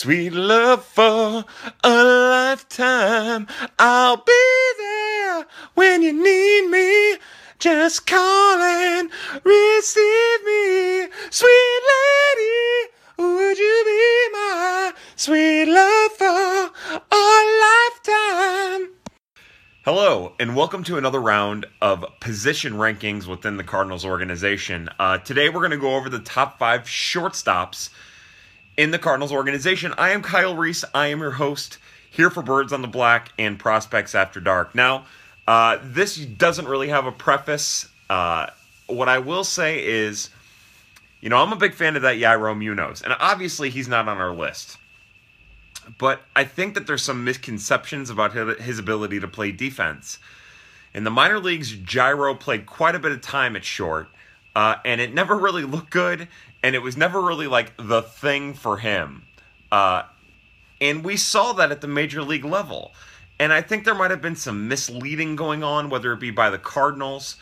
Sweet love for a lifetime. I'll be there when you need me. Just call and receive me. Sweet lady, would you be my sweet love for a lifetime? Hello, and welcome to another round of position rankings within the Cardinals organization. Uh, today, we're going to go over the top five shortstops in the Cardinals organization. I am Kyle Reese. I am your host here for Birds on the Black and Prospects After Dark. Now, uh, this doesn't really have a preface. Uh, what I will say is, you know, I'm a big fan of that Yairo Munoz, and obviously he's not on our list but I think that there's some misconceptions about his ability to play defense. In the minor leagues, Yairo played quite a bit of time at short, uh, and it never really looked good, and it was never really like the thing for him. Uh, and we saw that at the major league level. And I think there might have been some misleading going on, whether it be by the Cardinals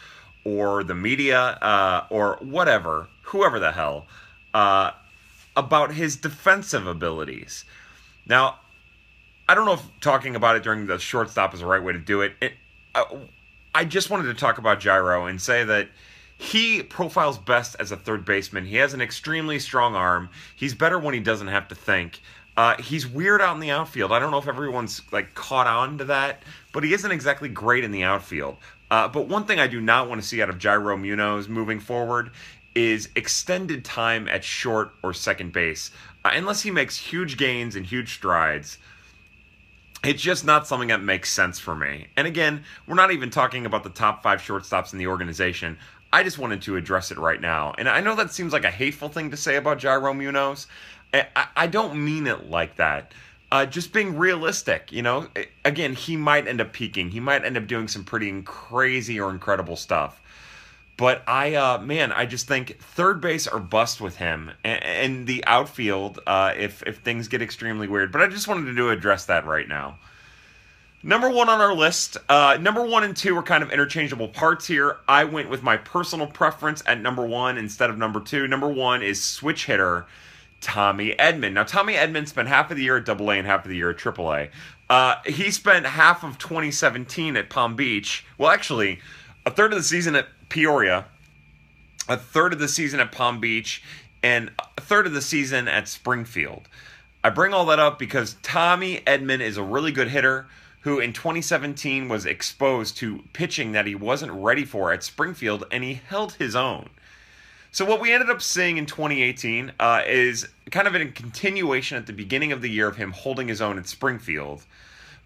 or the media uh, or whatever, whoever the hell, uh, about his defensive abilities. Now, I don't know if talking about it during the shortstop is the right way to do it. it uh, I just wanted to talk about Yairo and say that he profiles best as a third baseman. He has an extremely strong arm. He's better when he doesn't have to think. Uh, he's weird out in the outfield. I don't know if everyone's like caught on to that, but he isn't exactly great in the outfield. Uh, but one thing I do not want to see out of Yairo Munoz moving forward is extended time at short or second base. Uh, unless he makes huge gains and huge strides, it's just not something that makes sense for me. And again, we're not even talking about the top five shortstops in the organization. I just wanted to address it right now. And I know that seems like a hateful thing to say about Yairo Munoz. I, I don't mean it like that. Uh, just being realistic, you know. Again, he might end up peaking. He might end up doing some pretty crazy or incredible stuff. But I, uh, man, I just think third base or bust with him, and, and the outfield uh, if if things get extremely weird. But I just wanted to address that right now. Number one on our list, uh, number one and two are kind of interchangeable parts here. I went with my personal preference at number one instead of number two. Number one is switch hitter Tommy Edman. Now, Tommy Edman spent half of the year at AA and half of the year at AAA. Uh, he spent half of 2017 at Palm Beach. Well, actually, a third of the season at Peoria, a third of the season at Palm Beach, and a third of the season at Springfield. I bring all that up because Tommy Edman is a really good hitter who in 2017 was exposed to pitching that he wasn't ready for at Springfield and he held his own. So, what we ended up seeing in 2018 uh, is kind of a continuation at the beginning of the year of him holding his own at Springfield.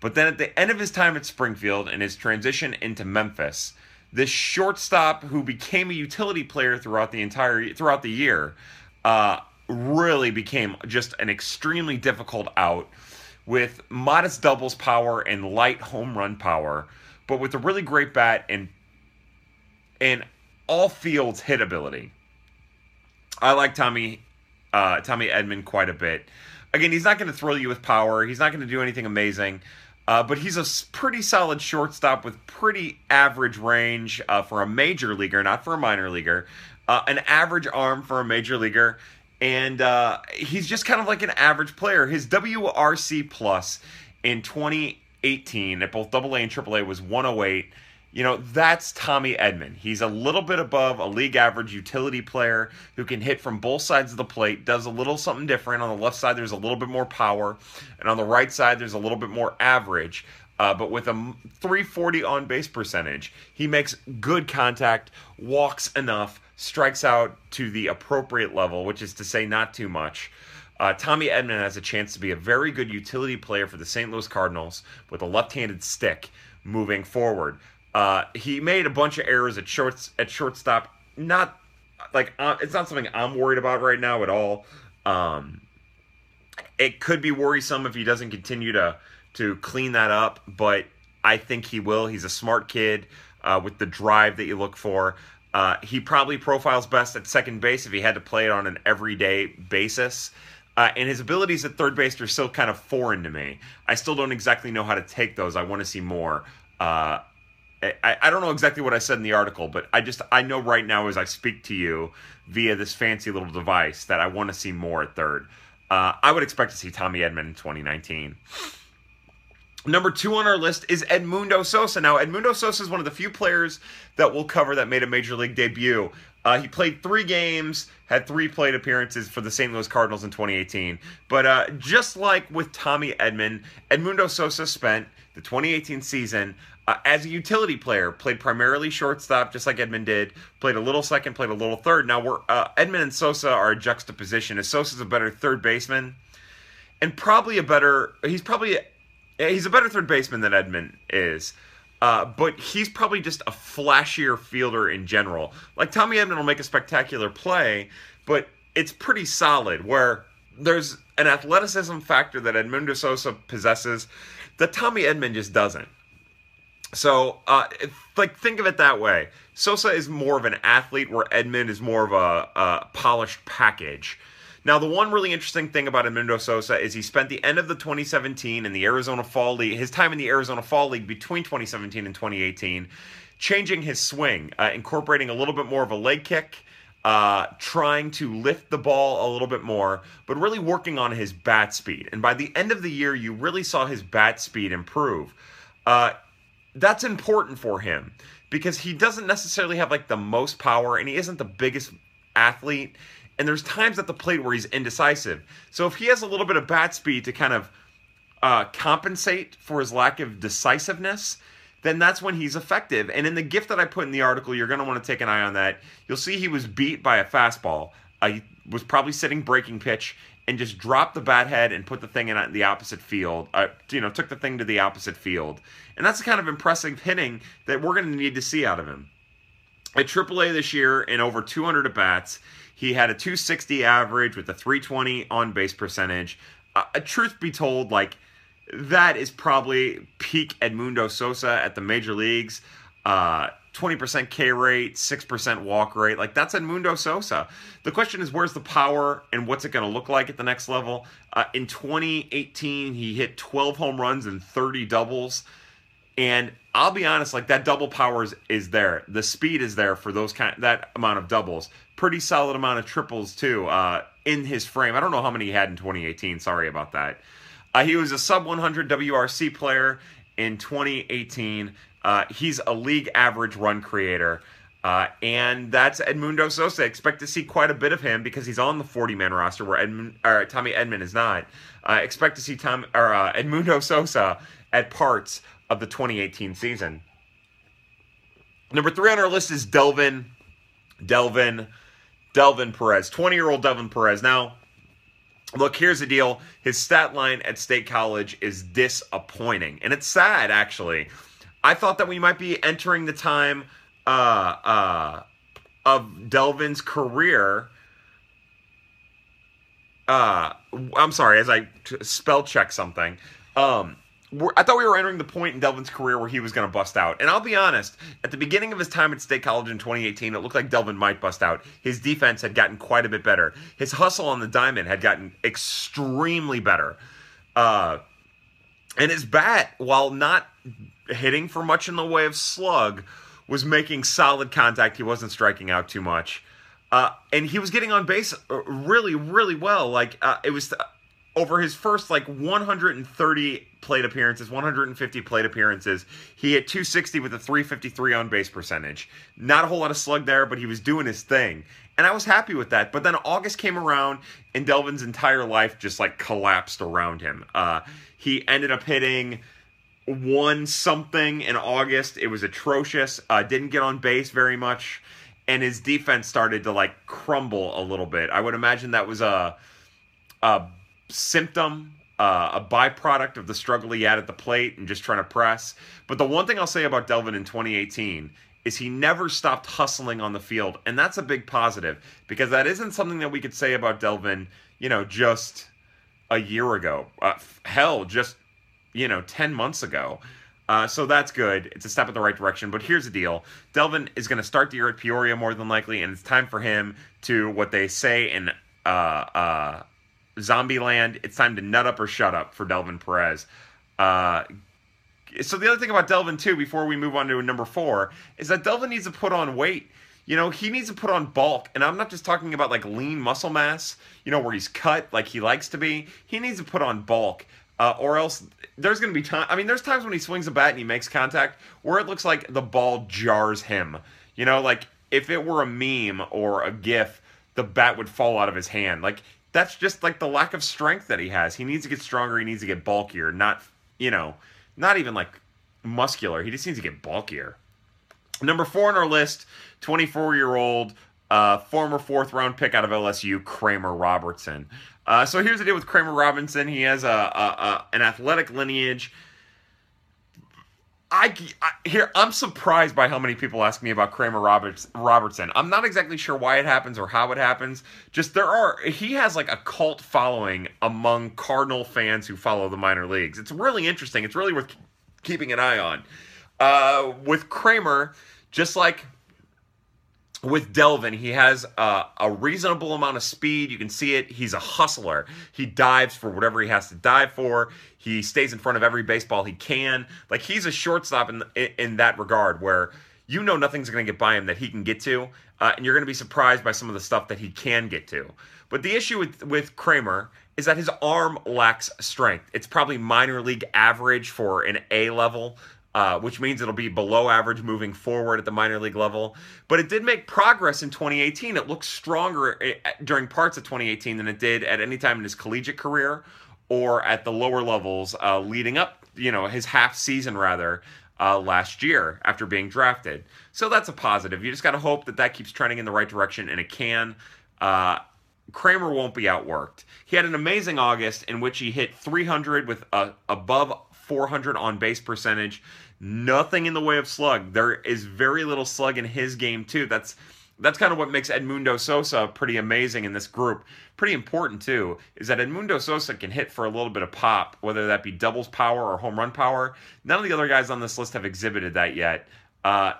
But then at the end of his time at Springfield and his transition into Memphis, this shortstop who became a utility player throughout the entire throughout the year uh, really became just an extremely difficult out with modest doubles power and light home run power, but with a really great bat and and all fields hit ability. I like Tommy uh, Tommy Edman quite a bit. Again, he's not going to thrill you with power. He's not going to do anything amazing. Uh, but he's a pretty solid shortstop with pretty average range uh, for a major leaguer, not for a minor leaguer. Uh, an average arm for a major leaguer, and uh, he's just kind of like an average player. His WRC plus in 2018 at both AA and AAA was 108. You know, that's Tommy Edman. He's a little bit above a league average utility player who can hit from both sides of the plate, does a little something different. On the left side, there's a little bit more power, and on the right side, there's a little bit more average. Uh, but with a 340 on base percentage, he makes good contact, walks enough, strikes out to the appropriate level, which is to say, not too much. Uh, Tommy Edman has a chance to be a very good utility player for the St. Louis Cardinals with a left handed stick moving forward. Uh, he made a bunch of errors at shorts at shortstop. Not like uh, it's not something I'm worried about right now at all. Um, it could be worrisome if he doesn't continue to to clean that up, but I think he will. He's a smart kid uh, with the drive that you look for. Uh, he probably profiles best at second base if he had to play it on an everyday basis. Uh, and his abilities at third base are still kind of foreign to me. I still don't exactly know how to take those. I want to see more. Uh, I, I don't know exactly what I said in the article, but I just I know right now as I speak to you via this fancy little device that I want to see more at third. Uh, I would expect to see Tommy Edman in 2019. Number two on our list is Edmundo Sosa. Now, Edmundo Sosa is one of the few players that we'll cover that made a major league debut. Uh, he played three games, had three plate appearances for the St. Louis Cardinals in 2018. But uh, just like with Tommy Edman, Edmundo Sosa spent the 2018 season uh, as a utility player. Played primarily shortstop, just like Edman did. Played a little second, played a little third. Now, we're, uh, and Sosa are a juxtaposition. As Sosa's a better third baseman, and probably a better. He's probably he's a better third baseman than Edman is. Uh, but he's probably just a flashier fielder in general. Like Tommy Edman will make a spectacular play, but it's pretty solid. Where there's an athleticism factor that Edmundo Sosa possesses that Tommy Edman just doesn't. So, uh, like, think of it that way. Sosa is more of an athlete, where Edman is more of a, a polished package. Now, the one really interesting thing about Edmundo Sosa is he spent the end of the 2017 and the Arizona Fall League, his time in the Arizona Fall League between 2017 and 2018, changing his swing, uh, incorporating a little bit more of a leg kick, uh, trying to lift the ball a little bit more, but really working on his bat speed. And by the end of the year, you really saw his bat speed improve. Uh, that's important for him because he doesn't necessarily have like the most power and he isn't the biggest athlete and there's times at the plate where he's indecisive. So if he has a little bit of bat speed to kind of uh, compensate for his lack of decisiveness, then that's when he's effective. And in the gift that I put in the article, you're going to want to take an eye on that. You'll see he was beat by a fastball. I was probably sitting breaking pitch and just dropped the bat head and put the thing in the opposite field. Uh, you know, took the thing to the opposite field. And that's the kind of impressive hitting that we're going to need to see out of him. At AAA this year, in over 200 at bats, he had a 260 average with a 320 on base percentage. Uh, truth be told, like that is probably peak Edmundo Sosa at the major leagues. Uh, 20% K rate, 6% walk rate. Like that's Edmundo Sosa. The question is, where's the power and what's it going to look like at the next level? Uh, in 2018, he hit 12 home runs and 30 doubles. And I'll be honest, like that double power is, is there. The speed is there for those kind that amount of doubles pretty solid amount of triples too uh, in his frame. I don't know how many he had in 2018. Sorry about that. Uh, he was a sub 100 WRC player in 2018. Uh, he's a league average run creator. Uh, and that's Edmundo Sosa. Expect to see quite a bit of him because he's on the 40 man roster where Edmund, or Tommy Edman is not. Uh, expect to see Tom or uh, Edmundo Sosa at parts of the 2018 season. Number three on our list is Delvin. Delvin Delvin Perez, 20 year old Delvin Perez. Now, look, here's the deal his stat line at State College is disappointing. And it's sad, actually. I thought that we might be entering the time uh, uh, of Delvin's career. Uh, I'm sorry, as I spell check something. Um, I thought we were entering the point in Delvin's career where he was going to bust out. And I'll be honest, at the beginning of his time at State College in 2018, it looked like Delvin might bust out. His defense had gotten quite a bit better. His hustle on the diamond had gotten extremely better. Uh, and his bat, while not hitting for much in the way of slug, was making solid contact. He wasn't striking out too much. Uh, and he was getting on base uh, really, really well. Like, uh, it was over his first like 130 plate appearances, 150 plate appearances, he hit 260 with a 353 on base percentage. Not a whole lot of slug there, but he was doing his thing. And I was happy with that. But then August came around and Delvin's entire life just like collapsed around him. Uh, he ended up hitting one something in August. It was atrocious. Uh, didn't get on base very much. And his defense started to like crumble a little bit. I would imagine that was a, a symptom, uh, a byproduct of the struggle he had at the plate and just trying to press. But the one thing I'll say about Delvin in 2018 is he never stopped hustling on the field, and that's a big positive because that isn't something that we could say about Delvin, you know, just a year ago. Uh, hell, just you know, 10 months ago. Uh, so that's good. It's a step in the right direction. But here's the deal Delvin is going to start the year at Peoria more than likely, and it's time for him to what they say in uh, uh, Zombieland. It's time to nut up or shut up for Delvin Perez. Uh, so the other thing about Delvin too, before we move on to number four, is that Delvin needs to put on weight. You know, he needs to put on bulk, and I'm not just talking about like lean muscle mass. You know, where he's cut like he likes to be. He needs to put on bulk. Uh, or else there's going to be time. I mean, there's times when he swings a bat and he makes contact where it looks like the ball jars him. You know, like if it were a meme or a GIF, the bat would fall out of his hand. Like that's just like the lack of strength that he has. He needs to get stronger. He needs to get bulkier. Not you know, not even like muscular. He just needs to get bulkier. Number four on our list, 24 year old uh, former fourth round pick out of LSU, Kramer Robertson. Uh, so here's the deal with Kramer Robinson. He has a, a, a an athletic lineage. I, I, here I'm surprised by how many people ask me about Kramer Roberts, Robertson. I'm not exactly sure why it happens or how it happens. Just there are he has like a cult following among Cardinal fans who follow the minor leagues. It's really interesting. It's really worth keeping an eye on. Uh, with Kramer, just like with Delvin, he has a, a, reasonable amount of speed. You can see it. He's a hustler. He dives for whatever he has to dive for. He stays in front of every baseball he can. Like he's a shortstop in in that regard, where you know nothing's going to get by him that he can get to, uh, and you're going to be surprised by some of the stuff that he can get to. But the issue with with Kramer is that his arm lacks strength. It's probably minor league average for an A level uh, which means it'll be below average moving forward at the minor league level. But it did make progress in 2018. It looks stronger eh, during parts of 2018 than it did at any time in his collegiate career or at the lower levels uh, leading up, you know, his half season rather. Uh, last year after being drafted. So that's a positive. You just got to hope that that keeps trending in the right direction, and it can. Uh, Kramer won't be outworked. He had an amazing August in which he hit 300 with a above 400 on base percentage. Nothing in the way of slug. There is very little slug in his game too. That's that's kind of what makes Edmundo Sosa pretty amazing in this group. Pretty important too is that Edmundo Sosa can hit for a little bit of pop, whether that be doubles power or home run power. None of the other guys on this list have exhibited that yet. Uh,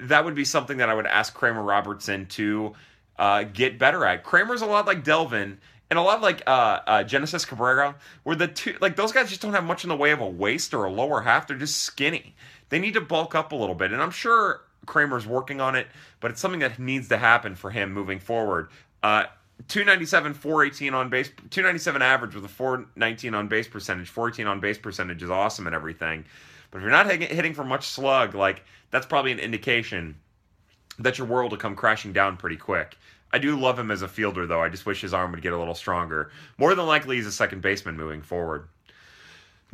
that would be something that I would ask Kramer Robertson to uh, get better at. Kramer's a lot like Delvin and a lot of like uh, uh, Genesis Cabrera, where the two like those guys just don't have much in the way of a waist or a lower half. They're just skinny. They need to bulk up a little bit, and I'm sure Kramer's working on it, but it's something that needs to happen for him moving forward. Uh, 297, 418 on base, 297 average with a 419 on base percentage, 14 on base percentage is awesome and everything. But if you're not hitting for much slug, like that's probably an indication that your world will come crashing down pretty quick. I do love him as a fielder, though. I just wish his arm would get a little stronger. More than likely, he's a second baseman moving forward.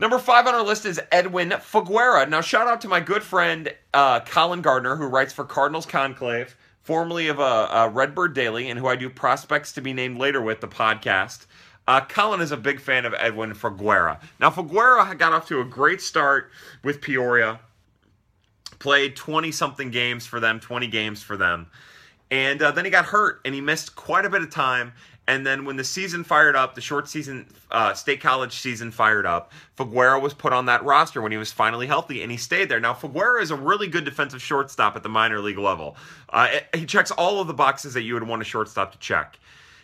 Number five on our list is Edwin Figueroa. Now, shout out to my good friend uh, Colin Gardner, who writes for Cardinals Conclave, formerly of uh, uh, Redbird Daily, and who I do prospects to be named later with the podcast. Uh, Colin is a big fan of Edwin Figueroa. Now, Figueroa got off to a great start with Peoria, played 20 something games for them, 20 games for them. And uh, then he got hurt and he missed quite a bit of time. And then when the season fired up, the short season, uh, state college season fired up, Figueroa was put on that roster when he was finally healthy, and he stayed there. Now, Figueroa is a really good defensive shortstop at the minor league level. Uh, he checks all of the boxes that you would want a shortstop to check.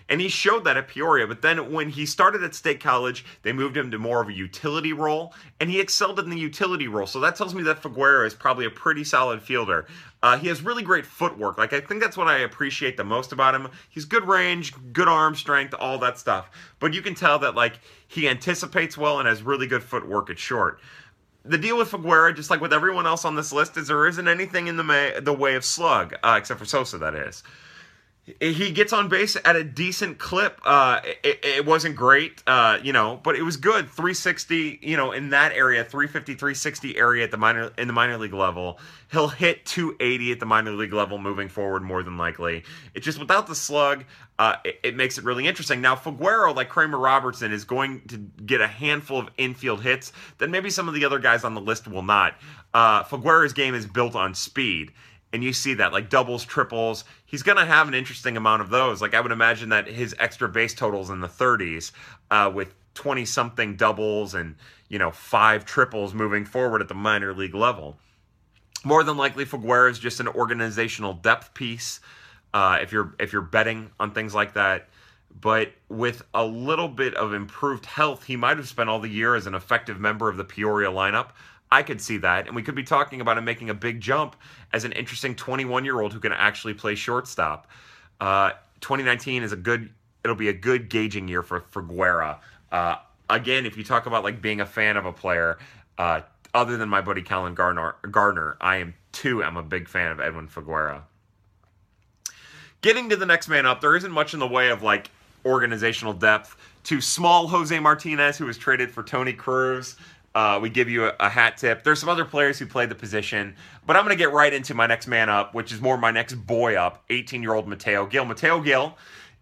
And he showed that at Peoria. But then when he started at State College, they moved him to more of a utility role, and he excelled in the utility role. So that tells me that Figueroa is probably a pretty solid fielder. Uh, he has really great footwork. Like I think that's what I appreciate the most about him. He's good range, good arm strength, all that stuff. But you can tell that like he anticipates well and has really good footwork at short the deal with Figueroa, just like with everyone else on this list, is there isn't anything in the may, the way of slug, uh, except for Sosa, that is he gets on base at a decent clip. Uh, it, it, wasn't great, uh, you know, but it was good. 360, you know, in that area, 350, 360 area at the minor in the minor league level. He'll hit 280 at the minor league level moving forward more than likely. It's just without the slug, uh, it, it, makes it really interesting. Now, Figueroa, like Kramer Robertson, is going to get a handful of infield hits that maybe some of the other guys on the list will not. Uh, Figueroa's game is built on speed and you see that like doubles, triples. He's going to have an interesting amount of those. Like I would imagine that his extra base totals in the 30s uh, with 20 something doubles and you know five triples moving forward at the minor league level. More than likely, Figueroa is just an organizational depth piece. Uh, if you're if you're betting on things like that, but with a little bit of improved health, he might have spent all the year as an effective member of the Peoria lineup. I could see that, and we could be talking about him making a big jump as an interesting 21 year old who can actually play shortstop. Uh, 2019 is a good. It'll be a good gauging year for for Guerra. Uh, again, if you talk about like being a fan of a player, uh, other than my buddy Colin Gardner, Gardner, I am too. I'm a big fan of Edwin Figueroa. Getting to the next man up, there isn't much in the way of like organizational depth. To small Jose Martinez, who was traded for Tony Cruz, uh, we give you a, a, hat tip. There's some other players who played the position, but I'm going to get right into my next man up, which is more my next boy up, 18 year old Mateo Gil. Mateo Gil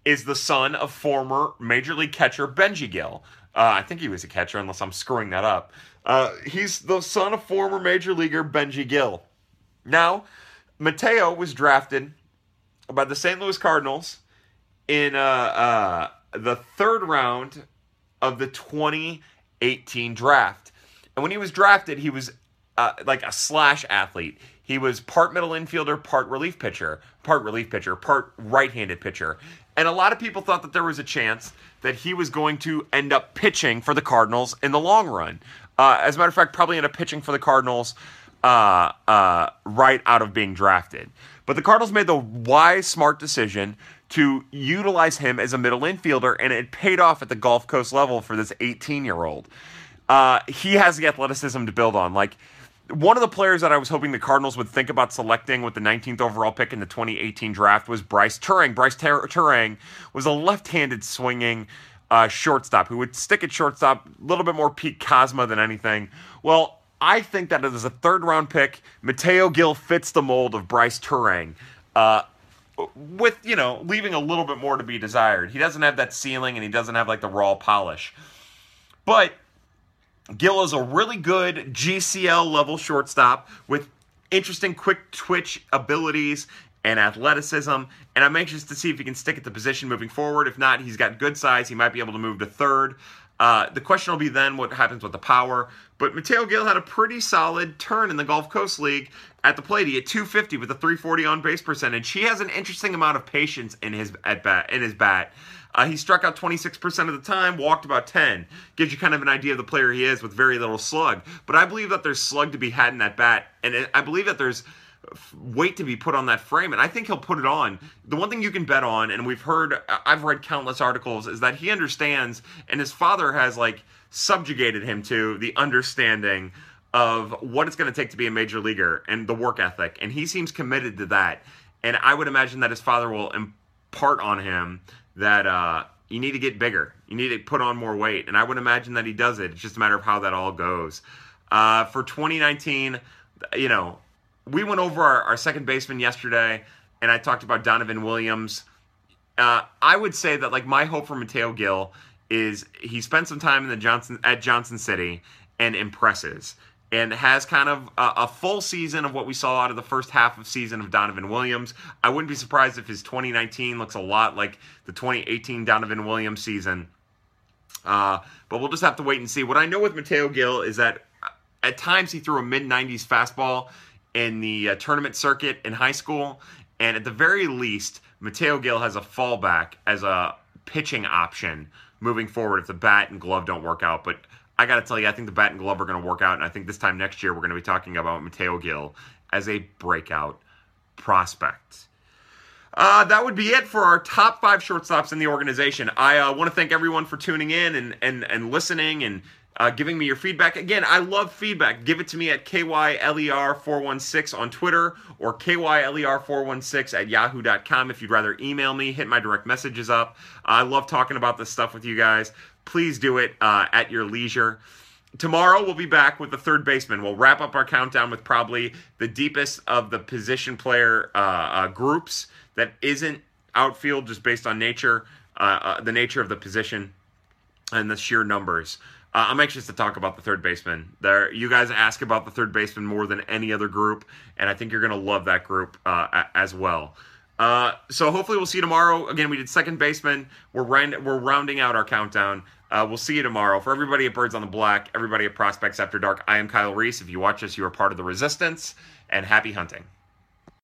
is the son of former Major League catcher Benji Gil. Uh, I think he was a catcher, unless I'm screwing that up. Uh, he's the son of former Major Leaguer Benji Gil. Now, Mateo was drafted by the St. Louis Cardinals in uh, uh, the third round of the 2018 draft. And when he was drafted, he was uh, like a slash athlete. He was part middle infielder, part relief pitcher, part relief pitcher, part right handed pitcher. And a lot of people thought that there was a chance that he was going to end up pitching for the Cardinals in the long run. Uh, as a matter of fact, probably end up pitching for the Cardinals uh, uh, right out of being drafted. But the Cardinals made the wise, smart decision to utilize him as a middle infielder, and it paid off at the Gulf Coast level for this 18 year old. Uh, he has the athleticism to build on. Like, one of the players that I was hoping the Cardinals would think about selecting with the 19th overall pick in the 2018 draft was Bryce Turang. Bryce Tur- Turang was a left handed swinging uh, shortstop who would stick at shortstop, a little bit more Pete Kozma than anything. Well, I think that as a third round pick, Mateo Gil fits the mold of Bryce Turang. Uh, with you know leaving a little bit more to be desired. He doesn't have that ceiling and he doesn't have like the raw polish. But Gil is a really good GCL level shortstop with interesting quick twitch abilities and athleticism. And I'm anxious to see if he can stick at the position moving forward. If not, he's got good size. He might be able to move to third. Uh, the question will be then what happens with the power. But Mateo Gil had a pretty solid turn in the Gulf Coast League at the plate. He hit 250 with a 340 on base percentage. He has an interesting amount of patience in his at bat in his bat. Uh, he struck out 26% of the time, walked about 10. Gives you kind of an idea of the player he is with very little slug. But I believe that there's slug to be had in that bat, and I believe that there's weight to be put on that frame and i think he'll put it on the one thing you can bet on and we've heard i've read countless articles is that he understands and his father has like subjugated him to the understanding of what it's going to take to be a major leaguer and the work ethic and he seems committed to that. And i would imagine that his father will impart on him that uh, you need to get bigger. You need to put on more weight. And i would imagine that he does it. It's just a matter of how that all goes. Uh, for 2019 you know we went over our, our, second baseman yesterday, and I talked about Donovan Williams. Uh, I would say that like my hope for Mateo Gil is he spent some time in the Johnson at Johnson City and impresses and has kind of a, a, full season of what we saw out of the first half of season of Donovan Williams. I wouldn't be surprised if his 2019 looks a lot like the 2018 Donovan Williams season. Uh, but we'll just have to wait and see. What I know with Mateo Gil is that at times he threw a mid 90s fastball in the uh, tournament circuit in high school. And at the very least, Mateo Gil has a fallback as a pitching option moving forward if the bat and glove don't work out. But I got to tell you, I think the bat and glove are going to work out. And I think this time next year, we're going to be talking about Mateo Gil as a breakout prospect. Uh, that would be it for our top five shortstops in the organization. I uh, want to thank everyone for tuning in and, and, and listening and uh, giving me your feedback. Again, I love feedback. Give it to me at KYLER416 on Twitter or KYLER416 at yahoo.com if you'd rather email me. Hit my direct messages up. I love talking about this stuff with you guys. Please do it uh, at your leisure. Tomorrow we'll be back with the third baseman. We'll wrap up our countdown with probably the deepest of the position player uh, uh groups that isn't outfield just based on nature, uh, uh, the nature of the position and the sheer numbers. Uh, I'm anxious to talk about the third baseman. There, you guys ask about the third baseman more than any other group, and I think you're going to love that group uh, as well. Uh, so hopefully we'll see you tomorrow. Again, we did second baseman. We're round, we're rounding out our countdown. Uh, we'll see you tomorrow. For everybody at Birds on the Black, everybody at Prospects After Dark, I am Kyle Reese. If you watch us, you are part of the resistance, and happy hunting.